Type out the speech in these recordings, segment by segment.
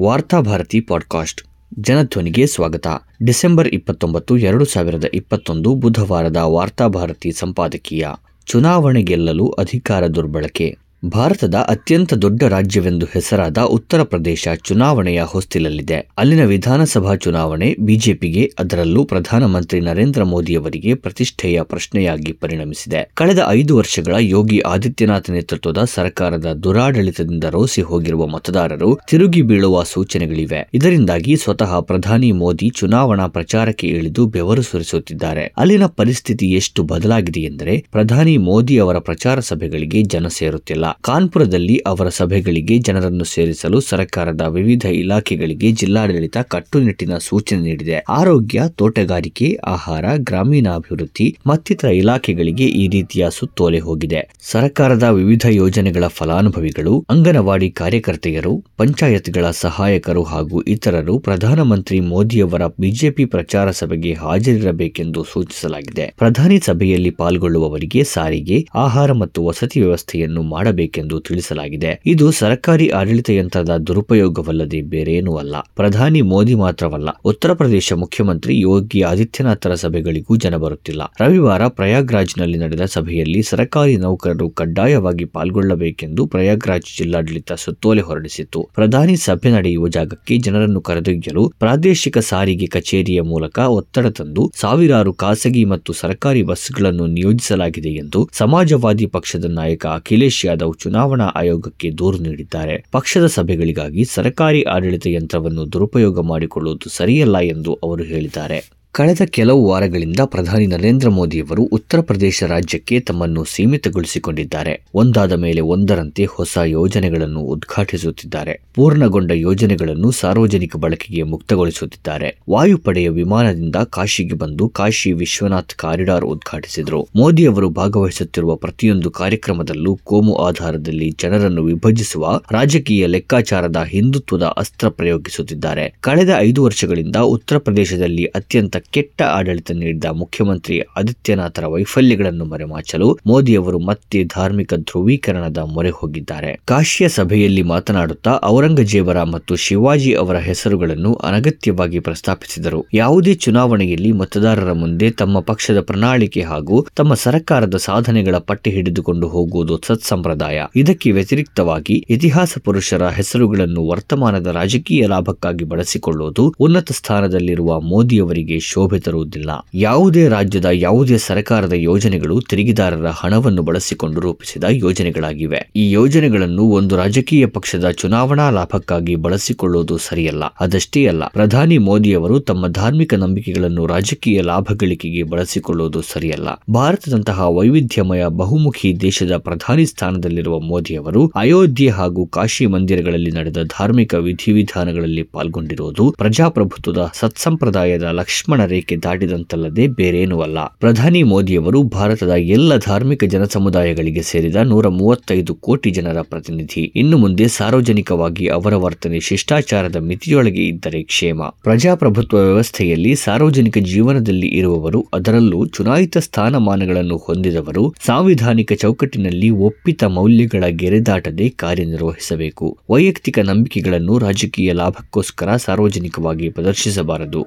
Varthabharati podcast. ಜನಧ್ವನಿಗೆ ಸ್ವಾಗತ. December ಇಪ್ಪತ್ತೊಂಬತ್ತು, ಎರಡು ಸಾವಿರದ ಇಪ್ಪತ್ತೊಂದು ಬುಧವಾರದ ವಾರ್ತಾಭಾರತಿ ಸಂಪಾದಕೀಯ. ಚುನಾವಣೆ ಗೆಲ್ಲಲು ಅಧಿಕಾರ ದುರ್ಬಳಕೆ. ಭಾರತದ ಅತ್ಯಂತ ದೊಡ್ಡ ರಾಜ್ಯವೆಂದು ಹೆಸರಾದ ಉತ್ತರ ಪ್ರದೇಶ ಚುನಾವಣೆಯ ಹೊಸ್ತಿಲಲ್ಲಿದೆ. ಅಲ್ಲಿನ ವಿಧಾನಸಭಾ ಚುನಾವಣೆ ಬಿಜೆಪಿಗೆ, ಅದರಲ್ಲೂ ಪ್ರಧಾನಮಂತ್ರಿ ನರೇಂದ್ರ ಮೋದಿಯವರಿಗೆ ಪ್ರತಿಷ್ಠೆಯ ಪ್ರಶ್ನೆಯಾಗಿ ಪರಿಣಮಿಸಿದೆ. ಕಳೆದ ಐದು ವರ್ಷಗಳ ಯೋಗಿ ಆದಿತ್ಯನಾಥ್ ನೇತೃತ್ವದ ಸರ್ಕಾರದ ದುರಾಡಳಿತದಿಂದ ರೋಸಿ ಹೋಗಿರುವ ಮತದಾರರು ತಿರುಗಿ ಬೀಳುವ ಸೂಚನೆಗಳಿವೆ. ಇದರಿಂದಾಗಿ ಸ್ವತಃ ಪ್ರಧಾನಿ ಮೋದಿ ಚುನಾವಣಾ ಪ್ರಚಾರಕ್ಕೆ ಇಳಿದು ಬೆವರು ಸುರಿಸುತ್ತಿದ್ದಾರೆ. ಅಲ್ಲಿನ ಪರಿಸ್ಥಿತಿ ಎಷ್ಟು ಬದಲಾಗಿದೆ ಎಂದರೆ, ಪ್ರಧಾನಿ ಮೋದಿ ಅವರ ಪ್ರಚಾರ ಸಭೆಗಳಿಗೆ ಜನ ಸೇರುತ್ತಿಲ್ಲ. ಕಾನ್ಪುರದಲ್ಲಿ ಅವರ ಸಭೆಗಳಿಗೆ ಜನರನ್ನು ಸೇರಿಸಲು ಸರ್ಕಾರದ ವಿವಿಧ ಇಲಾಖೆಗಳಿಗೆ ಜಿಲ್ಲಾಡಳಿತ ಕಟ್ಟುನಿಟ್ಟಿನ ಸೂಚನೆ ನೀಡಿದೆ. ಆರೋಗ್ಯ, ತೋಟಗಾರಿಕೆ, ಆಹಾರ, ಗ್ರಾಮೀಣಾಭಿವೃದ್ಧಿ ಮತ್ತಿತರ ಇಲಾಖೆಗಳಿಗೆ ಈ ರೀತಿಯ ಸುತ್ತೋಲೆ ಹೋಗಿದೆ. ಸರ್ಕಾರದ ವಿವಿಧ ಯೋಜನೆಗಳ ಫಲಾನುಭವಿಗಳು, ಅಂಗನವಾಡಿ ಕಾರ್ಯಕರ್ತೆಯರು, ಪಂಚಾಯತ್ಗಳ ಸಹಾಯಕರು ಹಾಗೂ ಇತರರು ಪ್ರಧಾನಮಂತ್ರಿ ಮೋದಿಯವರ ಬಿಜೆಪಿ ಪ್ರಚಾರ ಸಭೆಗೆ ಹಾಜರಿರಬೇಕೆಂದು ಸೂಚಿಸಲಾಗಿದೆ. ಪ್ರಧಾನಿ ಸಭೆಯಲ್ಲಿ ಪಾಲ್ಗೊಳ್ಳುವವರಿಗೆ ಸಾರಿಗೆ, ಆಹಾರ ಮತ್ತು ವಸತಿ ವ್ಯವಸ್ಥೆಯನ್ನು ಮಾಡಬೇಕೆಂದು ತಿಳಿಸಲಾಗಿದೆ. ಇದು ಸರ್ಕಾರಿ ಆಡಳಿತ ಯಂತ್ರದ ದುರುಪಯೋಗವಲ್ಲದೆ ಬೇರೇನೂ ಅಲ್ಲ. ಪ್ರಧಾನಿ ಮೋದಿ ಮಾತ್ರವಲ್ಲ, ಉತ್ತರ ಪ್ರದೇಶ ಮುಖ್ಯಮಂತ್ರಿ ಯೋಗಿ ಆದಿತ್ಯನಾಥರ ಸಭೆಗಳಿಗೂ ಜನ ಬರುತ್ತಿಲ್ಲ. ರವಿವಾರ ಪ್ರಯಾಗ್ರಾಜ್ನಲ್ಲಿ ನಡೆದ ಸಭೆಯಲ್ಲಿ ಸರ್ಕಾರಿ ನೌಕರರು ಕಡ್ಡಾಯವಾಗಿ ಪಾಲ್ಗೊಳ್ಳಬೇಕೆಂದು ಪ್ರಯಾಗ್ರಾಜ್ ಜಿಲ್ಲಾಡಳಿತ ಸುತ್ತೋಲೆ ಹೊರಡಿಸಿತ್ತು. ಪ್ರಧಾನಿ ಸಭೆ ನಡೆಯುವ ಜಾಗಕ್ಕೆ ಜನರನ್ನು ಕರೆದೊಯ್ಯಲು ಪ್ರಾದೇಶಿಕ ಸಾರಿಗೆ ಕಚೇರಿಯ ಮೂಲಕ ಒತ್ತಡ ತಂದು ಸಾವಿರಾರು ಖಾಸಗಿ ಮತ್ತು ಸರ್ಕಾರಿ ಬಸ್ಗಳನ್ನು ನಿಯೋಜಿಸಲಾಗಿದೆ ಎಂದು ಸಮಾಜವಾದಿ ಪಕ್ಷದ ನಾಯಕ ಅಖಿಲೇಶ್ ಯಾದವ್ ಚುನಾವಣಾ ಆಯೋಗಕ್ಕೆ ದೂರು ನೀಡಿದ್ದಾರೆ. ಪಕ್ಷದ ಸಭೆಗಳಿಗಾಗಿ ಸರ್ಕಾರಿ ಆಡಳಿತ ಯಂತ್ರವನ್ನು ದುರುಪಯೋಗ ಮಾಡಿಕೊಳ್ಳುವುದು ಸರಿಯಲ್ಲ ಎಂದು ಅವರು ಹೇಳಿದ್ದಾರೆ. ಕಳೆದ ಕೆಲವು ವಾರಗಳಿಂದ ಪ್ರಧಾನಿ ನರೇಂದ್ರ ಮೋದಿಯವರು ಉತ್ತರ ಪ್ರದೇಶ ರಾಜ್ಯಕ್ಕೆ ತಮ್ಮನ್ನು ಸೀಮಿತಗೊಳಿಸಿಕೊಂಡಿದ್ದಾರೆ. ಒಂದಾದ ಮೇಲೆ ಒಂದರಂತೆ ಹೊಸ ಯೋಜನೆಗಳನ್ನು ಉದ್ಘಾಟಿಸುತ್ತಿದ್ದಾರೆ. ಪೂರ್ಣಗೊಂಡ ಯೋಜನೆಗಳನ್ನು ಸಾರ್ವಜನಿಕ ಬಳಕೆಗೆ ಮುಕ್ತಗೊಳಿಸುತ್ತಿದ್ದಾರೆ. ವಾಯುಪಡೆಯ ವಿಮಾನದಿಂದ ಕಾಶಿಗೆ ಬಂದು ಕಾಶಿ ವಿಶ್ವನಾಥ್ ಕಾರಿಡಾರ್ ಉದ್ಘಾಟಿಸಿದರು. ಮೋದಿಯವರು ಭಾಗವಹಿಸುತ್ತಿರುವ ಪ್ರತಿಯೊಂದು ಕಾರ್ಯಕ್ರಮದಲ್ಲೂ ಕೋಮು ಆಧಾರದಲ್ಲಿ ಜನರನ್ನು ವಿಭಜಿಸುವ ರಾಜಕೀಯ ಲೆಕ್ಕಾಚಾರದ ಹಿಂದುತ್ವದ ಅಸ್ತ್ರ ಪ್ರಯೋಗಿಸುತ್ತಿದ್ದಾರೆ. ಕಳೆದ ಐದು ವರ್ಷಗಳಿಂದ ಉತ್ತರ ಪ್ರದೇಶದಲ್ಲಿ ಅತ್ಯಂತ ಕೆಟ್ಟ ಆಡಳಿತ ನೀಡಿದ ಮುಖ್ಯಮಂತ್ರಿ ಆದಿತ್ಯನಾಥರ ವೈಫಲ್ಯಗಳನ್ನು ಮರೆಮಾಚಲು ಮೋದಿ ಅವರು ಮತ್ತೆ ಧಾರ್ಮಿಕ ಧ್ರುವೀಕರಣದ ಮೊರೆ ಹೋಗಿದ್ದಾರೆ. ಕಾಶಿಯ ಸಭೆಯಲ್ಲಿ ಮಾತನಾಡುತ್ತಾ ಔರಂಗಜೇಬರ ಮತ್ತು ಶಿವಾಜಿ ಅವರ ಹೆಸರುಗಳನ್ನು ಅನಗತ್ಯವಾಗಿ ಪ್ರಸ್ತಾಪಿಸಿದರು. ಯಾವುದೇ ಚುನಾವಣೆಯಲ್ಲಿ ಮತದಾರರ ಮುಂದೆ ತಮ್ಮ ಪಕ್ಷದ ಪ್ರಣಾಳಿಕೆ ಹಾಗೂ ತಮ್ಮ ಸರ್ಕಾರದ ಸಾಧನೆಗಳ ಪಟ್ಟಿ ಹಿಡಿದುಕೊಂಡು ಹೋಗುವುದು ಸತ್ಸಂಪ್ರದಾಯ. ಇದಕ್ಕೆ ವ್ಯತಿರಿಕ್ತವಾಗಿ ಇತಿಹಾಸ ಪುರುಷರ ಹೆಸರುಗಳನ್ನು ವರ್ತಮಾನದ ರಾಜಕೀಯ ಲಾಭಕ್ಕಾಗಿ ಬಳಸಿಕೊಳ್ಳುವುದು ಉನ್ನತ ಸ್ಥಾನದಲ್ಲಿರುವ ಮೋದಿಯವರಿಗೆ ಶೋಭೆ ತರುವುದಿಲ್ಲ. ಯಾವುದೇ ರಾಜ್ಯದ, ಯಾವುದೇ ಸರ್ಕಾರದ ಯೋಜನೆಗಳು ತೆರಿಗೆದಾರರ ಹಣವನ್ನು ಬಳಸಿಕೊಂಡು ರೂಪಿಸಿದ ಯೋಜನೆಗಳಾಗಿವೆ. ಈ ಯೋಜನೆಗಳನ್ನು ಒಂದು ರಾಜಕೀಯ ಪಕ್ಷದ ಚುನಾವಣಾ ಲಾಭಕ್ಕಾಗಿ ಬಳಸಿಕೊಳ್ಳುವುದು ಸರಿಯಲ್ಲ. ಅದಷ್ಟೇ ಅಲ್ಲ, ಪ್ರಧಾನಿ ಮೋದಿಯವರು ತಮ್ಮ ಧಾರ್ಮಿಕ ನಂಬಿಕೆಗಳನ್ನು ರಾಜಕೀಯ ಲಾಭಗಳಿಕೆಗೆ ಬಳಸಿಕೊಳ್ಳುವುದು ಸರಿಯಲ್ಲ. ಭಾರತದಂತಹ ವೈವಿಧ್ಯಮಯ, ಬಹುಮುಖಿ ದೇಶದ ಪ್ರಧಾನಿ ಸ್ಥಾನದಲ್ಲಿರುವ ಮೋದಿಯವರು ಅಯೋಧ್ಯೆ ಹಾಗೂ ಕಾಶಿ ಮಂದಿರಗಳಲ್ಲಿ ನಡೆದ ಧಾರ್ಮಿಕ ವಿಧಿವಿಧಾನಗಳಲ್ಲಿ ಪಾಲ್ಗೊಂಡಿರುವುದು ಪ್ರಜಾಪ್ರಭುತ್ವದ ಸತ್ಸಂಪ್ರದಾಯದ ಲಕ್ಷ್ಮಣ ರೇಖೆ ದಾಟಿದಂತಲ್ಲದೆ ಬೇರೇನೂ ಅಲ್ಲ. ಪ್ರಧಾನಿ ಮೋದಿಯವರು ಭಾರತದ ಎಲ್ಲ ಧಾರ್ಮಿಕ ಜನಸಮುದಾಯಗಳಿಗೆ ಸೇರಿದ ನೂರ ಮೂವತ್ತೈದು ಕೋಟಿ ಜನರ ಪ್ರತಿನಿಧಿ. ಇನ್ನು ಮುಂದೆ ಸಾರ್ವಜನಿಕವಾಗಿ ಅವರ ವರ್ತನೆ ಶಿಷ್ಟಾಚಾರದ ಮಿತಿಯೊಳಗೆ ಇದ್ದರೆ ಕ್ಷೇಮ. ಪ್ರಜಾಪ್ರಭುತ್ವ ವ್ಯವಸ್ಥೆಯಲ್ಲಿ ಸಾರ್ವಜನಿಕ ಜೀವನದಲ್ಲಿ ಇರುವವರು, ಅದರಲ್ಲೂ ಚುನಾಯಿತ ಸ್ಥಾನಮಾನಗಳನ್ನು ಹೊಂದಿದವರು, ಸಾಂವಿಧಾನಿಕ ಚೌಕಟ್ಟಿನಲ್ಲಿ ಒಪ್ಪಿತ ಮೌಲ್ಯಗಳ ಗೆರೆದಾಟದೆ ಕಾರ್ಯನಿರ್ವಹಿಸಬೇಕು. ವೈಯಕ್ತಿಕ ನಂಬಿಕೆಗಳನ್ನು ರಾಜಕೀಯ ಲಾಭಕ್ಕೋಸ್ಕರ ಸಾರ್ವಜನಿಕವಾಗಿ ಪ್ರದರ್ಶಿಸಬಾರದು.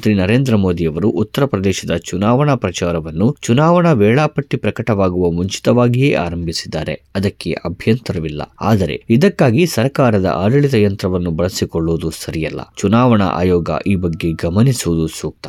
ಪ್ರಧಾನಮಂತ್ರಿ ನರೇಂದ್ರ ಮೋದಿಯವರು ಉತ್ತರ ಪ್ರದೇಶದ ಚುನಾವಣಾ ಪ್ರಚಾರವನ್ನು ಚುನಾವಣಾ ವೇಳಾಪಟ್ಟಿ ಪ್ರಕಟವಾಗುವ ಮುಂಚಿತವಾಗಿಯೇ ಆರಂಭಿಸಿದ್ದಾರೆ. ಅದಕ್ಕೆ ಅಭ್ಯಂತರವಿಲ್ಲ. ಆದರೆ ಇದಕ್ಕಾಗಿ ಸರ್ಕಾರದ ಆಡಳಿತ ಯಂತ್ರವನ್ನು ಬಳಸಿಕೊಳ್ಳುವುದು ಸರಿಯಲ್ಲ. ಚುನಾವಣಾ ಆಯೋಗ ಈ ಬಗ್ಗೆ ಗಮನಿಸುವುದು ಸೂಕ್ತ.